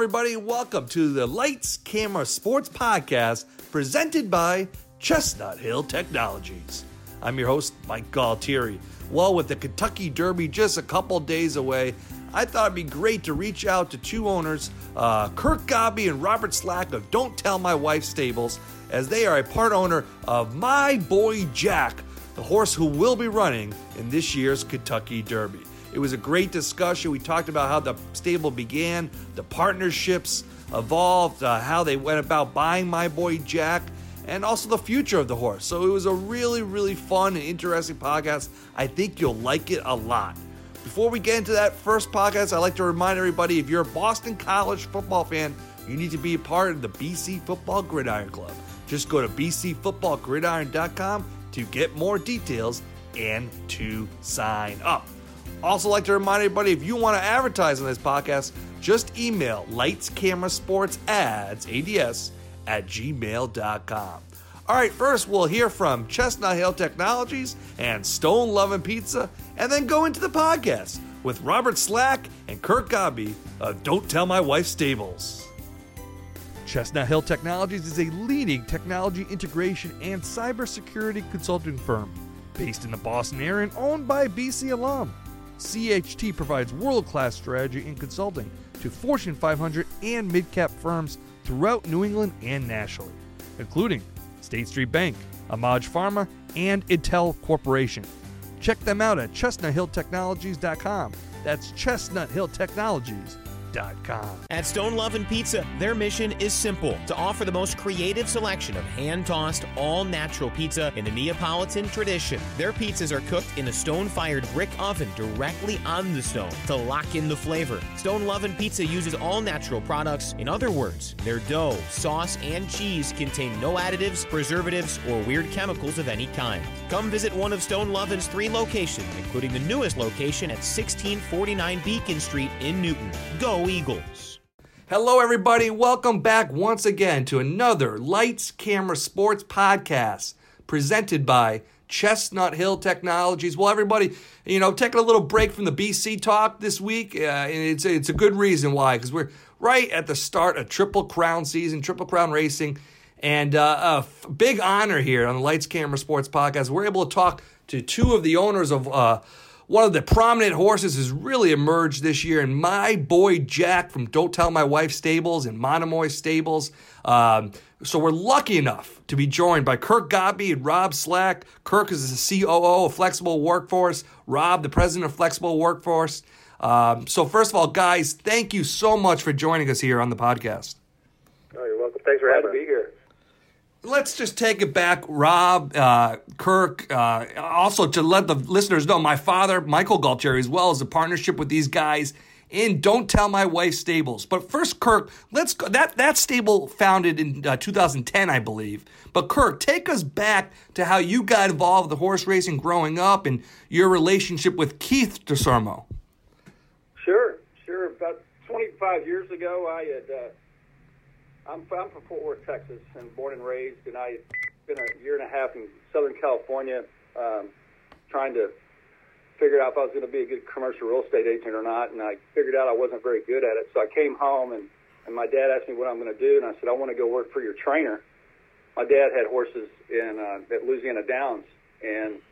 everybody. Welcome to the Lights Camera Sports Podcast presented by Chestnut Hill Technologies. I'm your host, Mike Galtieri. Well, with the Kentucky Derby just a couple days away, I thought it'd be great to reach out to two owners, uh, Kirk Godby and Robert Slack of Don't Tell My Wife Stables, as they are a part owner of My Boy Jack, the horse who will be running in this year's Kentucky Derby. It was a great discussion. We talked about how the stable began, the partnerships evolved, uh, how they went about buying my boy Jack, and also the future of the horse. So it was a really, really fun and interesting podcast. I think you'll like it a lot. Before we get into that first podcast, I'd like to remind everybody if you're a Boston College football fan, you need to be a part of the BC Football Gridiron Club. Just go to bcfootballgridiron.com to get more details and to sign up. Also, like to remind everybody if you want to advertise on this podcast, just email lights, camera, sports, ads, ADS, at gmail.com. All right, first we'll hear from Chestnut Hill Technologies and Stone Lovin' Pizza, and then go into the podcast with Robert Slack and Kurt Godby of Don't Tell My Wife Stables. Chestnut Hill Technologies is a leading technology integration and cybersecurity consulting firm based in the Boston area and owned by BC alum. CHT provides world class strategy and consulting to Fortune 500 and mid cap firms throughout New England and nationally, including State Street Bank, Amaj Pharma, and Intel Corporation. Check them out at chestnuthilltechnologies.com. That's At Stone Love and Pizza, their mission is simple to offer the most creative selection of hand tossed, all natural pizza in the Neapolitan tradition. Their pizzas are cooked in a stone fired brick oven directly on the stone to lock in the flavor. Stone Love and Pizza uses all natural products. In other words, their dough, sauce, and cheese contain no additives, preservatives, or weird chemicals of any kind. Come visit one of Stone Lovin's three locations, including the newest location at 1649 Beacon Street in Newton. Go Eagles! Hello, everybody. Welcome back once again to another Lights, Camera, Sports podcast presented by Chestnut Hill Technologies. Well, everybody, you know, taking a little break from the BC talk this week, uh, and it's it's a good reason why because we're right at the start of Triple Crown season, Triple Crown racing, and uh, a f- big honor here on the Lights, Camera, Sports podcast. We're able to talk to two of the owners of. Uh, one of the prominent horses has really emerged this year, and my boy Jack from Don't Tell My Wife Stables and Monomoy Stables. Um, so we're lucky enough to be joined by Kirk Godby and Rob Slack. Kirk is the COO of Flexible Workforce. Rob, the president of Flexible Workforce. Um, so first of all, guys, thank you so much for joining us here on the podcast. Oh, you're welcome. Thanks for having me here. Let's just take it back, Rob, uh, Kirk. Uh, also, to let the listeners know, my father, Michael Galtieri, as well as a partnership with these guys in Don't Tell My Wife Stables. But first, Kirk, let's go. That that stable founded in uh, 2010, I believe. But Kirk, take us back to how you got involved with horse racing growing up and your relationship with Keith Desormeaux. Sure, sure. About 25 years ago, I had. I'm, I'm from Fort Worth, Texas, and born and raised, and I spent a year and a half in Southern California um, trying to figure out if I was going to be a good commercial real estate agent or not, and I figured out I wasn't very good at it. So I came home, and, and my dad asked me what I'm going to do, and I said, I want to go work for your trainer. My dad had horses in uh, at Louisiana Downs, and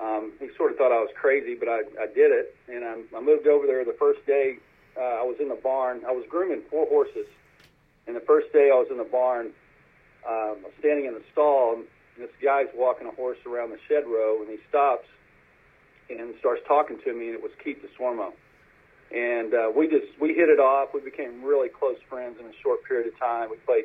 um, he sort of thought I was crazy, but I, I did it, and I, I moved over there the first day. Uh, I was in the barn. I was grooming four horses and the first day I was in the barn, um, I was standing in the stall, and this guy's walking a horse around the shed row, and he stops and starts talking to me, and it was Keith Desormeaux. And uh, we just we hit it off. We became really close friends in a short period of time. We played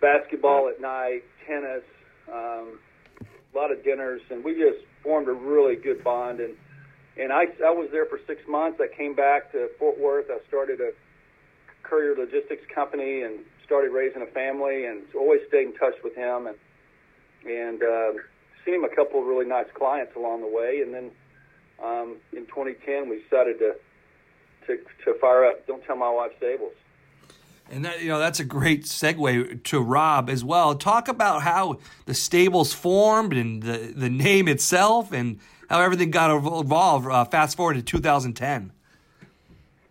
basketball at night, tennis, um, a lot of dinners, and we just formed a really good bond. And and I I was there for six months. I came back to Fort Worth. I started a courier logistics company and started raising a family and always stayed in touch with him and and uh, seen him a couple of really nice clients along the way. And then um, in 2010, we decided to to to fire up. Don't tell my wife Stables. And that you know that's a great segue to Rob as well. Talk about how the stables formed and the the name itself and how everything got evolved. Uh, fast forward to 2010.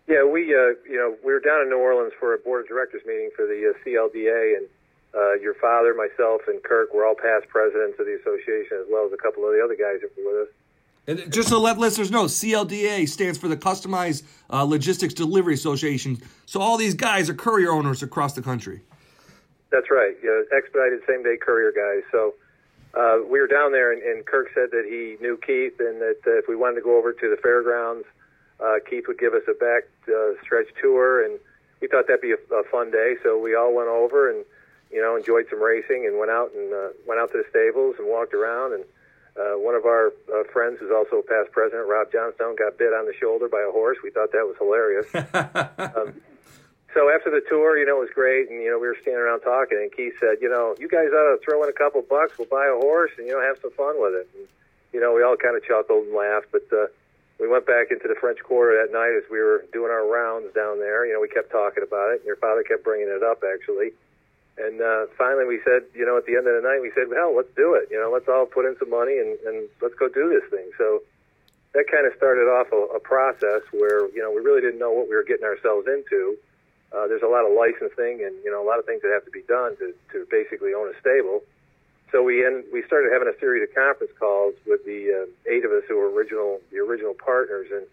Yeah, we uh, you know we were down in New Orleans for a board of directors meeting for the uh, CLDA, and uh, your father, myself, and Kirk were all past presidents of the association, as well as a couple of the other guys that were with us. And just to let listeners know, CLDA stands for the Customized uh, Logistics Delivery Association. So all these guys are courier owners across the country. That's right. Yeah, expedited same day courier guys. So uh, we were down there, and, and Kirk said that he knew Keith, and that uh, if we wanted to go over to the fairgrounds, uh, Keith would give us a back uh, stretch tour, and we thought that'd be a, a fun day. So we all went over and you know enjoyed some racing, and went out and uh, went out to the stables and walked around. And uh, one of our uh, friends, who's also a past president, Rob Johnstone, got bit on the shoulder by a horse. We thought that was hilarious. um, so after the tour, you know, it was great, and you know, we were standing around talking, and Keith said, you know, you guys ought to throw in a couple bucks, we'll buy a horse, and you know, have some fun with it. And, you know, we all kind of chuckled and laughed, but uh, we went back into the French Quarter that night as we were doing our rounds down there. You know, we kept talking about it, your father kept bringing it up actually. And uh, finally, we said, you know, at the end of the night, we said, hell, let's do it. You know, let's all put in some money and, and let's go do this thing. So that kind of started off a, a process where, you know, we really didn't know what we were getting ourselves into. Uh, there's a lot of licensing and you know a lot of things that have to be done to, to basically own a stable. So we end, we started having a series of conference calls with the uh, eight of us who were original the original partners, and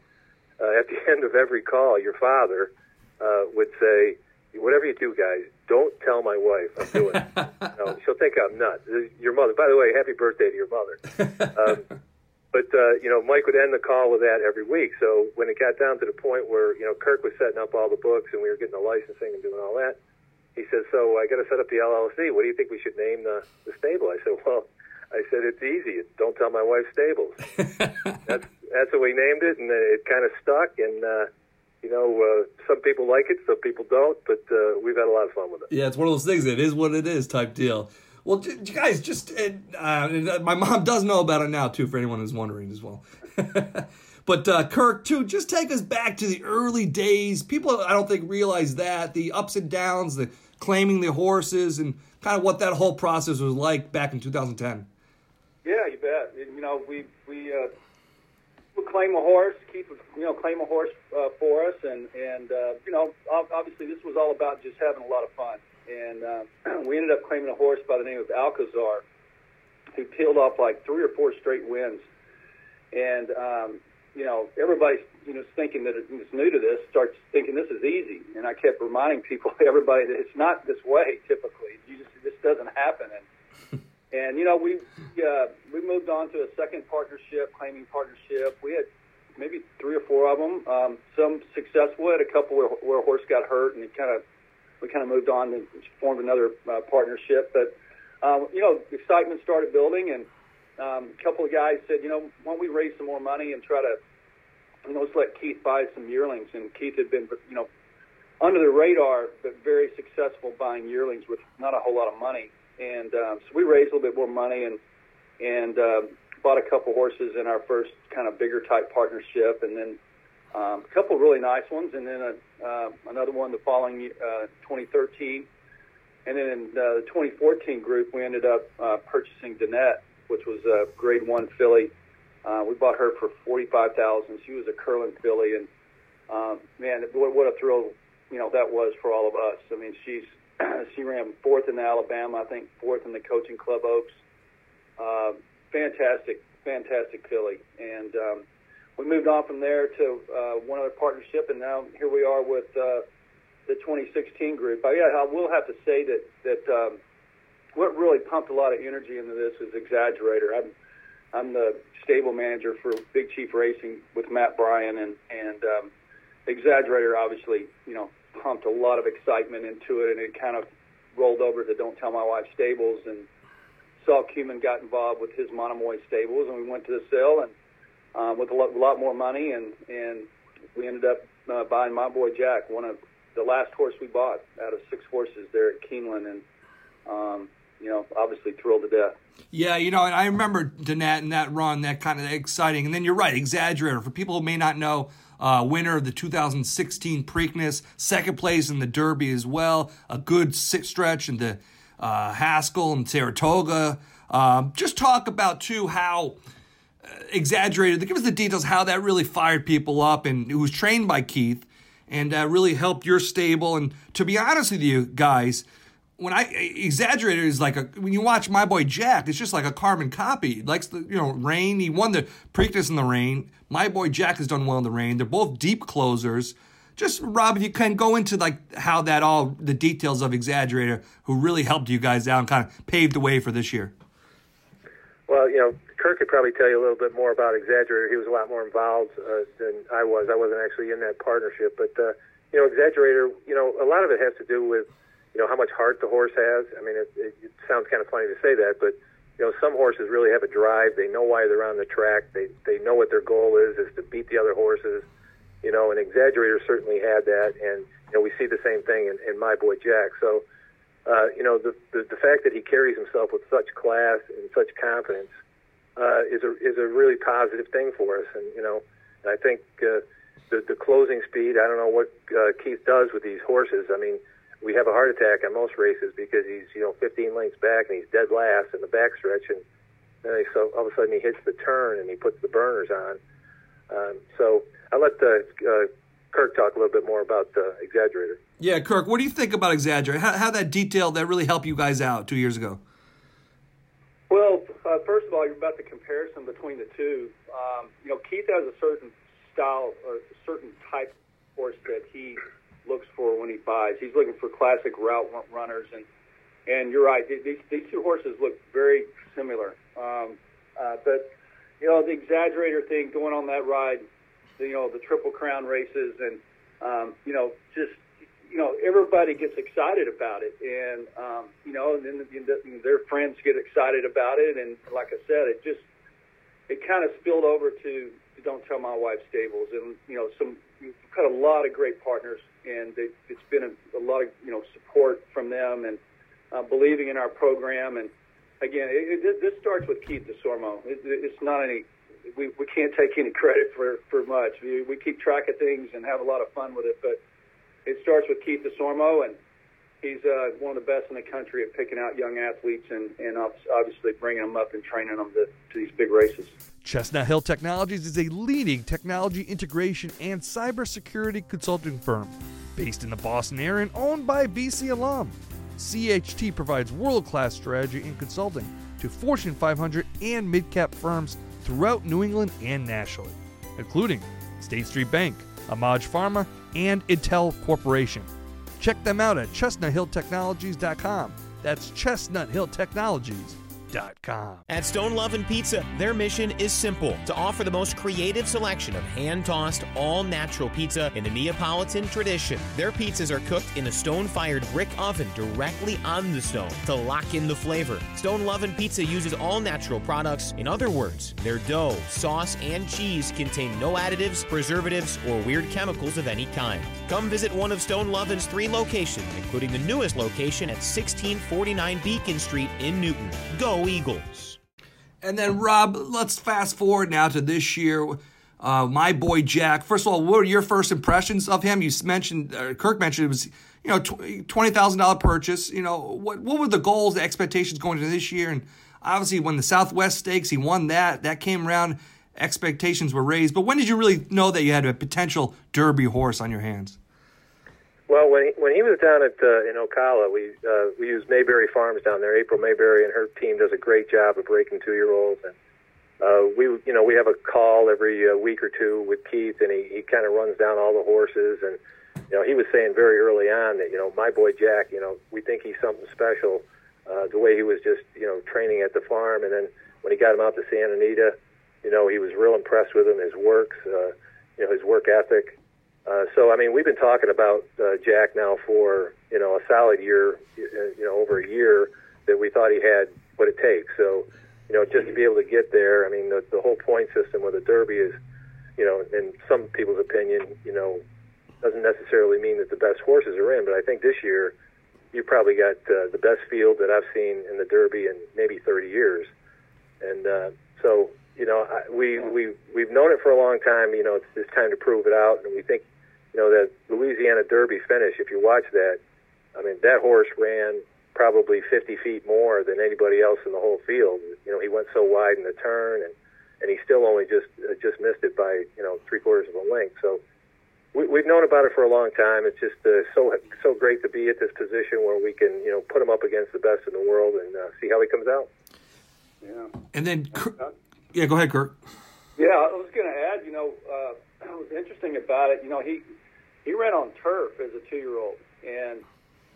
uh, at the end of every call, your father uh, would say, "Whatever you do, guys, don't tell my wife I'm doing it. no, she'll think I'm nuts." Your mother, by the way, happy birthday to your mother. Um, but uh, you know, Mike would end the call with that every week. So when it got down to the point where you know Kirk was setting up all the books and we were getting the licensing and doing all that, he says, "So I got to set up the LLC. What do you think we should name the the stable?" I said, "Well." I said it's easy. Don't tell my wife stables. that's that's what we named it, and it kind of stuck. And uh, you know, uh, some people like it, some people don't, but uh, we've had a lot of fun with it. Yeah, it's one of those things. It is what it is, type deal. Well, you guys, just uh, my mom does know about it now too. For anyone who's wondering as well. but uh, Kirk, too, just take us back to the early days. People, I don't think realize that the ups and downs, the claiming the horses, and kind of what that whole process was like back in 2010. Yeah, you bet. You know, we we uh, would claim a horse, keep you know claim a horse uh, for us, and and uh, you know obviously this was all about just having a lot of fun and uh, we ended up claiming a horse by the name of Alcazar, who peeled off like three or four straight wins. And um, you know, everybody's you know thinking that it's new to this starts thinking this is easy. And I kept reminding people, everybody, that it's not this way. Typically, you just this doesn't happen. And and you know, we uh, we moved on to a second partnership, claiming partnership. We had maybe three or four of them. Um, some successful. Had a couple where, where a horse got hurt, and it kind of we kind of moved on and formed another uh, partnership. But um, you know, excitement started building, and um, a couple of guys said, you know, why don't we raise some more money and try to, you know, let's let Keith buy some yearlings. And Keith had been, you know, under the radar, but very successful buying yearlings with not a whole lot of money. And um, so we raised a little bit more money and and uh, bought a couple horses in our first kind of bigger type partnership, and then um, a couple really nice ones, and then a, uh, another one the following uh, 2013. And then in uh, the 2014 group, we ended up uh, purchasing Danette, which was a Grade One filly. Uh, we bought her for 45,000. She was a Curlin filly, and um, man, what, what a thrill, you know, that was for all of us. I mean, she's she ran fourth in Alabama, I think fourth in the Coaching Club Oaks. Uh, fantastic, fantastic filly, and um, we moved on from there to uh, one other partnership, and now here we are with uh, the 2016 group. But yeah, I will have to say that that um, what really pumped a lot of energy into this is Exaggerator. I'm I'm the stable manager for Big Chief Racing with Matt Bryan, and and um, Exaggerator obviously you know pumped a lot of excitement into it, and it kind of rolled over to Don't Tell My Wife Stables, and Sol Kumin got involved with his Monomoy Stables, and we went to the sale and um, with a lot, lot more money, and and we ended up uh, buying my boy Jack, one of the last horse we bought out of six horses there at Keeneland, and um, you know, obviously thrilled to death. Yeah, you know, and I remember Danette and that run, that kind of exciting. And then you're right, Exaggerator. For people who may not know, uh, winner of the 2016 Preakness, second place in the Derby as well, a good stretch in the uh, Haskell and Saratoga. Um, just talk about too how Exaggerator. Give us the details how that really fired people up, and it was trained by Keith. and uh, really helped your stable. And to be honest with you guys, when I Exaggerator is like a when you watch my boy Jack, it's just like a carbon copy. He likes the you know rain. He won the Preakness in the rain. My boy Jack has done well in the rain. They're both deep closers. Just Rob, if you can go into like how that all the details of Exaggerator, who really helped you guys out and kind of paved the way for this year. Well, you know, Kirk could probably tell you a little bit more about Exaggerator. He was a lot more involved uh, than I was. I wasn't actually in that partnership, but uh, you know, Exaggerator. You know, a lot of it has to do with you know how much heart the horse has. I mean, it, it, it sounds kind of funny to say that, but you know, some horses really have a drive. They know why they're on the track. They they know what their goal is is to beat the other horses. You know, an exaggerator certainly had that, and you know we see the same thing in, in my boy Jack. So, uh, you know, the, the the fact that he carries himself with such class and such confidence uh, is a is a really positive thing for us. And you know, I think uh, the the closing speed. I don't know what uh, Keith does with these horses. I mean we have a heart attack on most races because he's you know 15 lengths back and he's dead last in the backstretch, and then he, so all of a sudden he hits the turn and he puts the burners on. Um, so I let uh, uh, Kirk talk a little bit more about the exaggerator. Yeah, Kirk, what do you think about exaggerator? How, how that detail that really helped you guys out two years ago? Well, uh, first of all, you're about the comparison between the two. Um, you know, Keith has a certain style or a certain type of horse that he looks for when he buys. He's looking for classic route runners, and and you're right. These these two horses look very similar. Um, uh, but you know the exaggerator thing going on that ride, you know the Triple Crown races, and um, you know just you know everybody gets excited about it, and um, you know and then the, their friends get excited about it, and like I said, it just it kind of spilled over to don't tell my wife stables, and you know some we've got a lot of great partners and it's been a, a lot of you know support from them and uh, believing in our program. And again, it, it, this starts with Keith Desormeaux. It, it's not any we, we can't take any credit for for much. We, we keep track of things and have a lot of fun with it, but it starts with Keith Desormeaux and. He's uh, one of the best in the country at picking out young athletes and, and obviously bringing them up and training them to, to these big races. Chestnut Hill Technologies is a leading technology integration and cybersecurity consulting firm based in the Boston area and owned by BC alum. CHT provides world class strategy and consulting to Fortune 500 and mid cap firms throughout New England and nationally, including State Street Bank, Amaj Pharma, and Intel Corporation. Check them out at chestnuthilltechnologies.com. That's At Stone Love and Pizza, their mission is simple to offer the most creative selection of hand tossed, all natural pizza in the Neapolitan tradition. Their pizzas are cooked in a stone fired brick oven directly on the stone to lock in the flavor. Stone Love and Pizza uses all natural products. In other words, their dough, sauce, and cheese contain no additives, preservatives, or weird chemicals of any kind. Come visit one of Stone Lovin's three locations, including the newest location at 1649 Beacon Street in Newton. Go Eagles. And then, Rob, let's fast forward now to this year. Uh, my boy Jack. First of all, what were your first impressions of him? You mentioned, uh, Kirk mentioned it was, you know, twenty thousand dollar purchase. You know, what what were the goals, the expectations going into this year? And obviously, when the Southwest Stakes, he won that. That came around. Expectations were raised. But when did you really know that you had a potential Derby horse on your hands? Well, when he, when he was down at uh, in Ocala, we uh, we use Mayberry Farms down there. April Mayberry and her team does a great job of breaking two year olds, and uh, we you know we have a call every uh, week or two with Keith, and he he kind of runs down all the horses, and you know he was saying very early on that you know my boy Jack, you know we think he's something special. Uh, the way he was just you know training at the farm, and then when he got him out to Santa Anita, you know he was real impressed with him, his works, uh, you know his work ethic uh, so I mean, we've been talking about uh, Jack now for you know a solid year, you know, over a year that we thought he had what it takes. So you know, just to be able to get there, I mean, the, the whole point system with the Derby is, you know, in some people's opinion, you know, doesn't necessarily mean that the best horses are in. But I think this year, you probably got uh, the best field that I've seen in the Derby in maybe 30 years, and uh, so you know, we we we've known it for a long time. You know, it's, it's time to prove it out, and we think know, that Louisiana Derby finish, if you watch that, I mean, that horse ran probably 50 feet more than anybody else in the whole field. You know, he went so wide in the turn, and and he still only just uh, just missed it by you know three quarters of a length. So, we, we've known about it for a long time. It's just uh, so so great to be at this position where we can you know put him up against the best in the world and uh, see how he comes out. Yeah. And then, yeah, go ahead, Kirk. Yeah, I was going to add. You know, uh, what was interesting about it. You know, he he ran on turf as a two year old, and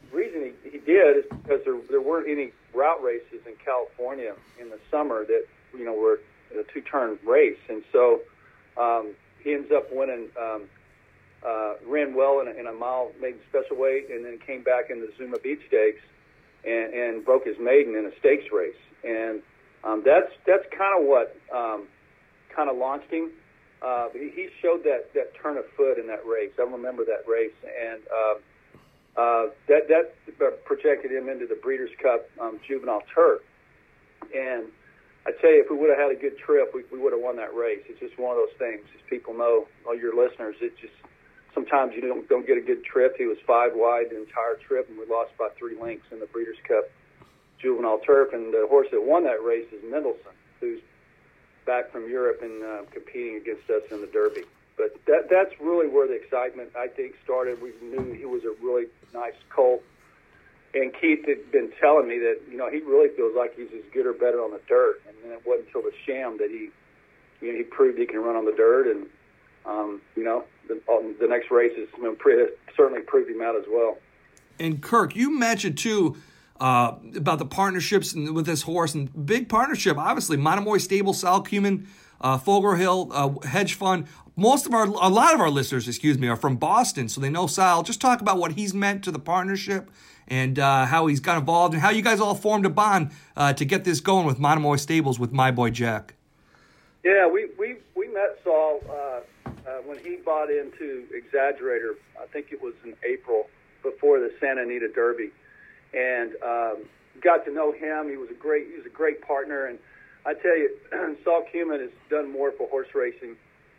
the reason he, he did is because there there weren't any route races in California in the summer that you know were a two turn race, and so um, he ends up winning. Um, uh, ran well in a, in a mile maiden special weight, and then came back in the Zuma Beach Stakes and, and broke his maiden in a stakes race. And um, that's that's kind of what um, kind of launched him. Uh, he, he showed that that turn of foot in that race. I remember that race, and uh, uh, that that projected him into the Breeders' Cup um, Juvenile Turf. And I tell you, if we would have had a good trip, we, we would have won that race. It's just one of those things. As people know, all your listeners, it just sometimes you don't don't get a good trip. He was five wide the entire trip, and we lost by three lengths in the Breeders' Cup Juvenile Turf. And the horse that won that race is Mendelssohn, who's back from Europe and uh, competing against us in the Derby. But that that's really where the excitement I think started. We knew he was a really nice colt, and Keith had been telling me that you know he really feels like he's as good or better on the dirt. And then it wasn't until the Sham that he you know he proved he can run on the dirt and um, you know, the, the next race pre- certainly proved him out as well. And Kirk, you mentioned too uh, about the partnerships with this horse and big partnership. Obviously, Monomoy Stable, Sal Kumin, uh, Folger Hill uh, Hedge Fund. Most of our, a lot of our listeners, excuse me, are from Boston, so they know Sal. Just talk about what he's meant to the partnership and uh, how he's got involved and how you guys all formed a bond uh, to get this going with Monomoy Stables with my boy Jack. Yeah, we we we met Sol uh, uh, when he bought into Exaggerator, I think it was in April before the Santa Anita Derby, and um, got to know him. He was a great he was a great partner, and I tell you, Sol Kumin has done more for horse racing.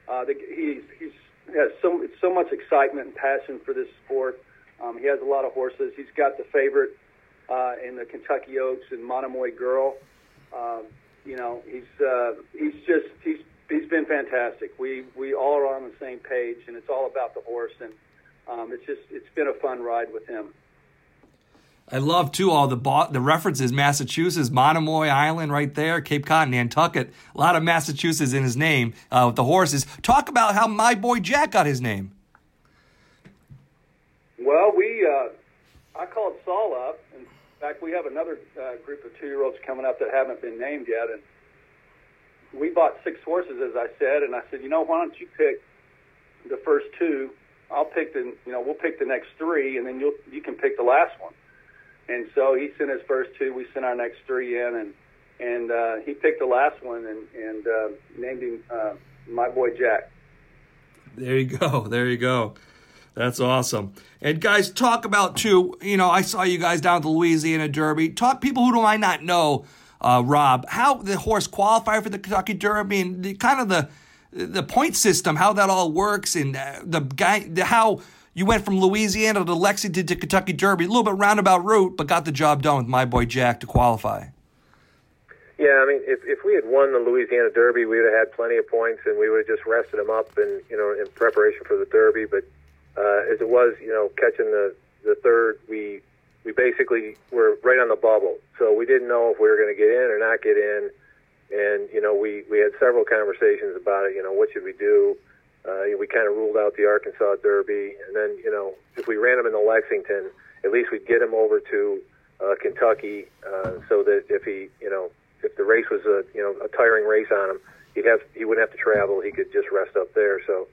Uh, he's he's has so so much excitement and passion for this sport. Um, he has a lot of horses. He's got the favorite uh, in the Kentucky Oaks and Monomoy Girl. Um, you know, he's uh, he's just he's he's been fantastic. We we all are on the same page, and it's all about the horse, and um, it's just it's been a fun ride with him. I love too all the the references Massachusetts, Monomoy Island, right there, Cape Cod, Nantucket. A lot of Massachusetts in his name uh, with the horses. Talk about how my boy Jack got his name. Well, we uh, I called Sol up. In fact, we have another uh, group of two year olds coming up that haven't been named yet, and we bought six horses, as I said, and I said, you know, why don't you pick the first two? I'll pick the, you know, we'll pick the next three, and then you'll you can pick the last one. And so he sent his first two. We sent our next three in, and and uh, he picked the last one and and uh, named him uh, my boy Jack. There you go. There you go. That's awesome. And guys, talk about too. You know, I saw you guys down at the Louisiana Derby. Talk people who do might not know uh, Rob, how the horse qualified for the Kentucky Derby and the, kind of the the point system, how that all works, and uh, the guy, the, how you went from Louisiana to Lexington to Kentucky Derby, a little bit roundabout route, but got the job done with my boy Jack to qualify. Yeah, I mean, if if we had won the Louisiana Derby, we would have had plenty of points, and we would have just rested him up, and you know, in preparation for the Derby. But uh, as it was, you know, catching the the third, we we basically were right on the bubble. So we didn't know if we were going to get in or not get in. And, you know, we, we had several conversations about it. You know, what should we do? Uh, we kind of ruled out the Arkansas Derby. And then, you know, if we ran him in the Lexington, at least we'd get him over to uh, Kentucky uh, so that if he, you know, if the race was a, you know, a tiring race on him, he'd have, he wouldn't have to travel. He could just rest up there. So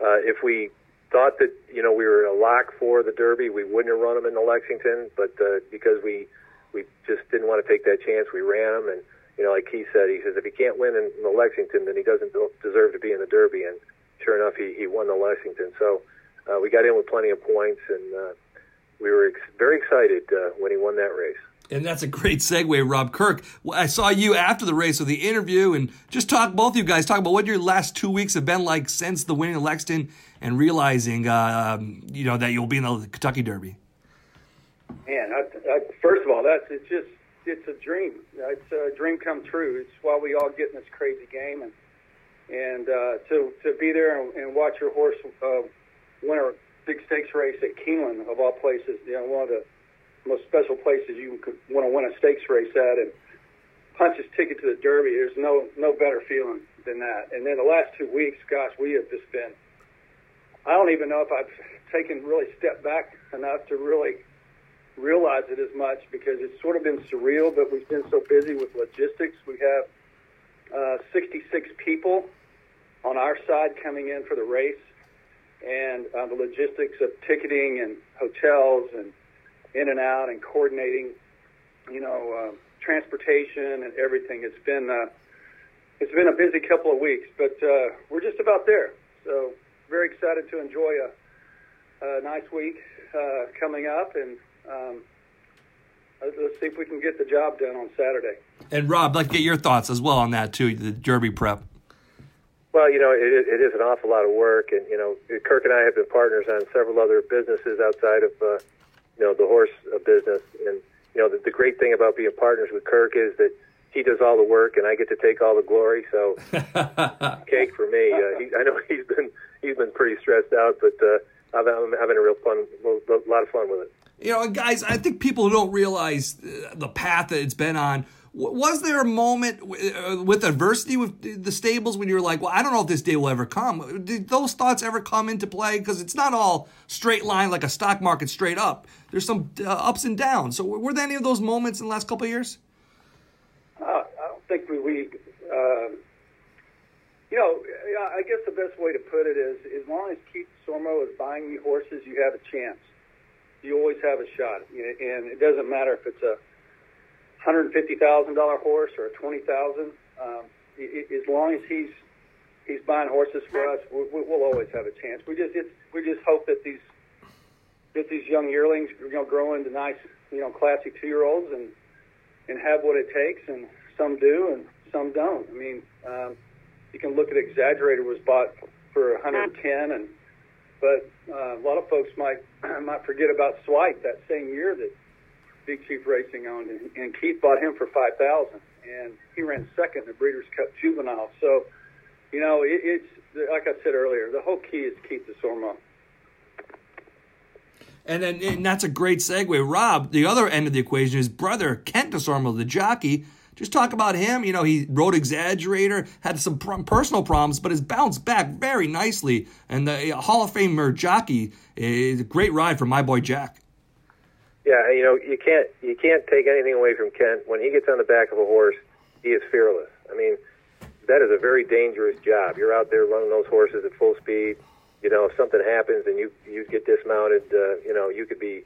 uh, if we thought that you know we were a lock for the Derby. We wouldn't have run them in the Lexington, but uh, because we we just didn't want to take that chance, we ran them. And you know, like he said, he says if he can't win in the Lexington, then he doesn't deserve to be in the Derby. And sure enough, he he won the Lexington. So uh, we got in with plenty of points, and uh, we were ex- very excited uh, when he won that race. And that's a great segue, Rob Kirk. I saw you after the race with the interview, and just talk both of you guys talk about what your last two weeks have been like since the winning of Lexington and realizing, uh, um, you know, that you'll be in the Kentucky Derby. Man, I, I, first of all, that's it's just it's a dream. It's a dream come true. It's why we all get in this crazy game, and and uh, to to be there and, and watch your horse uh, a big stakes race at Keeneland, of all places. You know, one of the most special places you could want to win a stakes race at, and punch his ticket to the Derby. There's no no better feeling than that. And then the last two weeks, gosh, we have just been. I don't even know if I've taken really step back enough to really realize it as much because it's sort of been surreal. But we've been so busy with logistics. We have uh, 66 people on our side coming in for the race, and uh, the logistics of ticketing and hotels and in and out and coordinating, you know, uh, transportation and everything. It's been uh, it's been a busy couple of weeks, but uh, we're just about there. So very excited to enjoy a, a nice week uh, coming up, and um, let's see if we can get the job done on Saturday. And Rob, I'd like to get your thoughts as well on that too, the Derby prep. Well, you know, it, it is an awful lot of work, and you know, Kirk and I have been partners on several other businesses outside of, uh, you know, the horse uh, business. And you know, the, the great thing about being partners with Kirk is that he does all the work, and I get to take all the glory. So, cake for me. Uh, he, I know he's been he's been pretty stressed out, but uh, I'm, I'm having a real fun, a lot of fun with it. You know, guys, I think people don't realize uh, the path that it's been on. Was there a moment uh, with adversity with the stables when you were like, well, I don't know if this day will ever come? Did those thoughts ever come into play? Because it's not all straight line like a stock market straight up. There's some uh, ups and downs. So were there any of those moments in the last couple of years? Uh, I don't think we, we uh, you know, I guess the best way to put it is as long as Keith Sormo is buying you horses, you have a chance. You always have a shot. And it doesn't matter if it's a $150,000 horse or a 20000 um, As long as he's he's buying horses for us, we, we'll always have a chance. We just it's, we just hope that these that these young yearlings you know grow into nice you know classy two year olds and and have what it takes, and some do and some don't. I mean, um, you can look at Exaggerator was bought for 110, and but uh, a lot of folks might might forget about Swipe that same year that Big Chief Racing owned, and, and Keith bought him for five thousand, and he ran second in the Breeders' Cup Juvenile. So, you know, it, it's like I said earlier, the whole key is Keith keep. And then and that's a great segue. Rob, the other end of the equation is brother Kent Desormeaux, the jockey. Just talk about him. You know, he rode Exaggerator, had some personal problems, but has bounced back very nicely. And the Hall of Famer jockey is a great ride for my boy Jack. Yeah, you know, you can't you can't take anything away from Kent. When he gets on the back of a horse, he is fearless. I mean, that is a very dangerous job. You're out there running those horses at full speed. You know, if something happens and you you get dismounted, uh, you know, you could be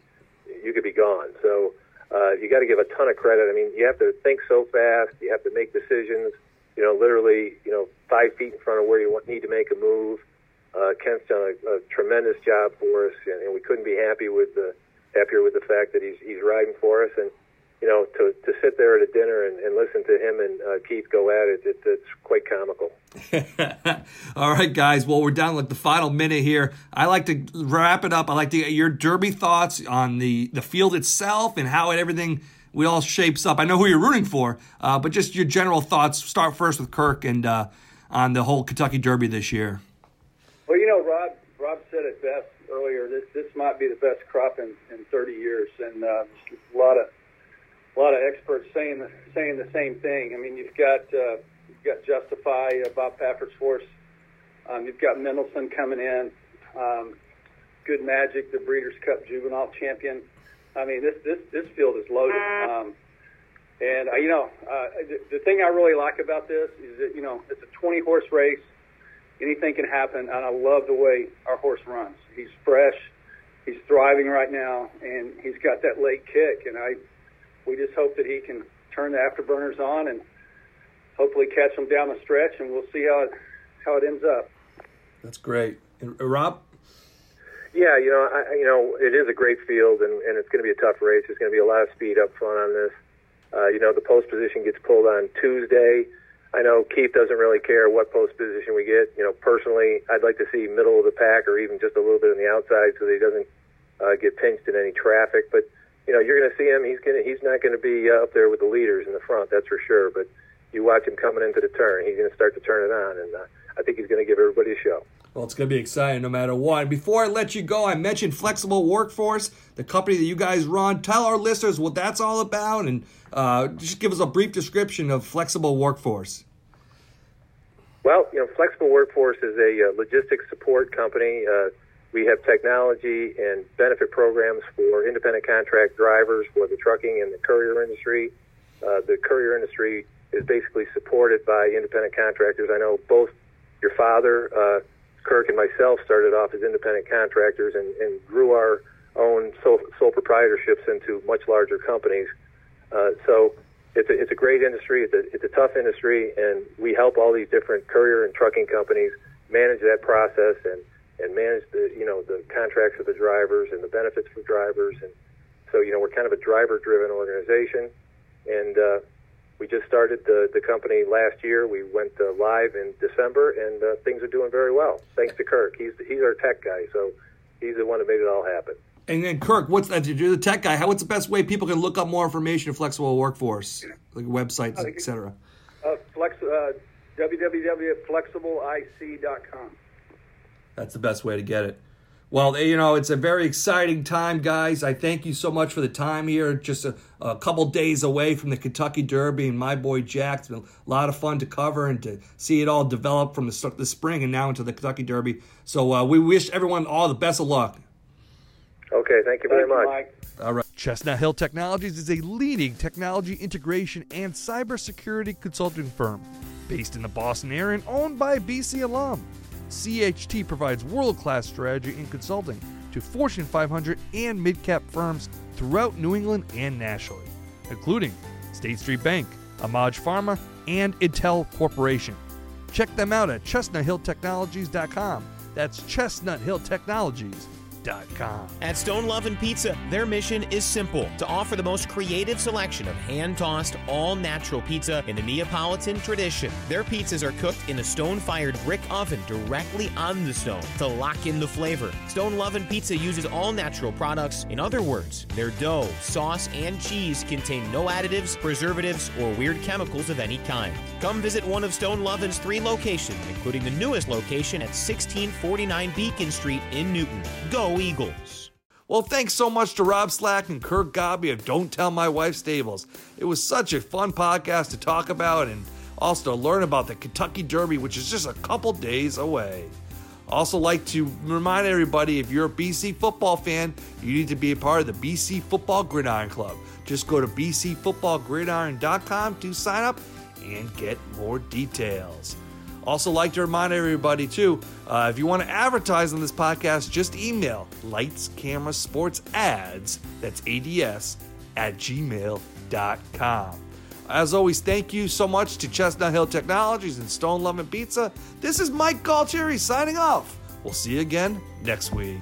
you could be gone. So uh, you got to give a ton of credit. I mean, you have to think so fast. You have to make decisions. You know, literally, you know, five feet in front of where you want, need to make a move. Uh, Kent's done a, a tremendous job for us, and, and we couldn't be happy with the happier with the fact that he's he's riding for us and you know to to sit there at a dinner and, and listen to him and uh, Keith go at it, it it's quite comical. All right, guys. Well, we're down like the final minute here. I like to wrap it up. I like to get your Derby thoughts on the the field itself and how it everything we all shapes up. I know who you're rooting for, uh, but just your general thoughts. Start first with Kirk and uh, on the whole Kentucky Derby this year. Well, you know, Rob Rob said it best earlier, this this might be the best crop in, in 30 years, and uh, a lot of a lot of experts saying the saying the same thing. I mean, you've got uh, you've got Justify, uh, Bob Baffert's horse. Um, you've got Mendelssohn coming in. Um, Good Magic, the Breeders' Cup Juvenile Champion. I mean, this this this field is loaded. Um, and uh, you know, uh, the, the thing I really like about this is that you know it's a 20 horse race anything can happen. And I love the way our horse runs. He's fresh. He's thriving right now, and he's got that late kick. And I, we just hope that he can turn the afterburners on and hopefully catch them down the stretch, and we'll see how it how it ends up. That's great. And, uh, Rob. Yeah, you know, I, you know, it is a great field, and, and it's going to be a tough race. There's going to be a lot of speed up front on this. Uh, you know, the post position gets pulled on Tuesday. I know Keith doesn't really care what post position we get. You know, personally, I'd like to see middle of the pack or even just a little bit on the outside so that he doesn't uh, get pinched in any traffic. But you know, you're going to see him. He's going to he's not going to be uh, up there with the leaders in the front, that's for sure. But you watch him coming into the turn, he's going to start to turn it on. And uh, I think he's going to give everybody a show. Well, it's going to be exciting no matter what. And before I let you go, I mentioned Flexible Workforce, the company that you guys run. Tell our listeners what that's all about and uh, just give us a brief description of Flexible Workforce. Well, you know, Flexible Workforce is a uh, logistics support company. Uh, we have technology and benefit programs for independent contract drivers for the trucking and the courier industry. Uh, the courier industry is basically supported by independent contractors. I know both your father, uh, Kirk, and myself started off as independent contractors and, and grew our own sole, sole proprietorships into much larger companies. Uh, so it's a, it's a great industry. It's a, it's a tough industry, and we help all these different courier and trucking companies manage that process and, and manage the you know the contracts of the drivers and the benefits for drivers. And so you know we're kind of a driver-driven organization, and uh, we just started the, the company last year. We went uh, live in December, and uh, things are doing very well. Thanks to Kirk. He's he's our tech guy, so he's the one that made it all happen. And then Kirk, what's that? You're the tech guy. How what's the best way people can look up more information of flexible workforce, like websites, etc. Uh, flex, uh, www.flexibleic.com. That's the best way to get it. Well, you know, it's a very exciting time, guys. I thank you so much for the time here. Just a, a couple days away from the Kentucky Derby and my boy Jack. It's been a lot of fun to cover and to see it all develop from the, the spring and now into the Kentucky Derby. So uh, we wish everyone all the best of luck. Okay, thank you very Thank you, much. Mike. All right. Chestnut Hill Technologies is a leading technology integration and cybersecurity consulting firm based in the Boston area and owned by BC alum. CHT provides world class strategy and consulting to Fortune 500 and mid cap firms throughout New England and nationally, including State Street Bank, Amaj Pharma, and Intel Corporation. Check them out at chestnuthilltechnologies.com. That's At Stone Love and Pizza, their mission is simple to offer the most creative selection of hand tossed, all natural pizza in the Neapolitan tradition. Their pizzas are cooked in a stone fired brick oven directly on the stone to lock in the flavor. Stone Love and Pizza uses all natural products. In other words, their dough, sauce, and cheese contain no additives, preservatives, or weird chemicals of any kind. Come visit one of Stone Lovin's three locations, including the newest location at 1649 Beacon Street in Newton. Go Eagles! Well, thanks so much to Rob Slack and Kirk Godby of Don't Tell My Wife Stables. It was such a fun podcast to talk about and also learn about the Kentucky Derby, which is just a couple days away. Also, like to remind everybody if you're a BC football fan, you need to be a part of the BC Football Gridiron Club. Just go to bcfootballgridiron.com to sign up and get more details. Also, like to remind everybody too, uh, if you want to advertise on this podcast, just email lights, camera, sports ads. That's ads at gmail.com. As always, thank you so much to Chestnut Hill Technologies and Stone Loving Pizza. This is Mike Galtieri signing off. We'll see you again next week.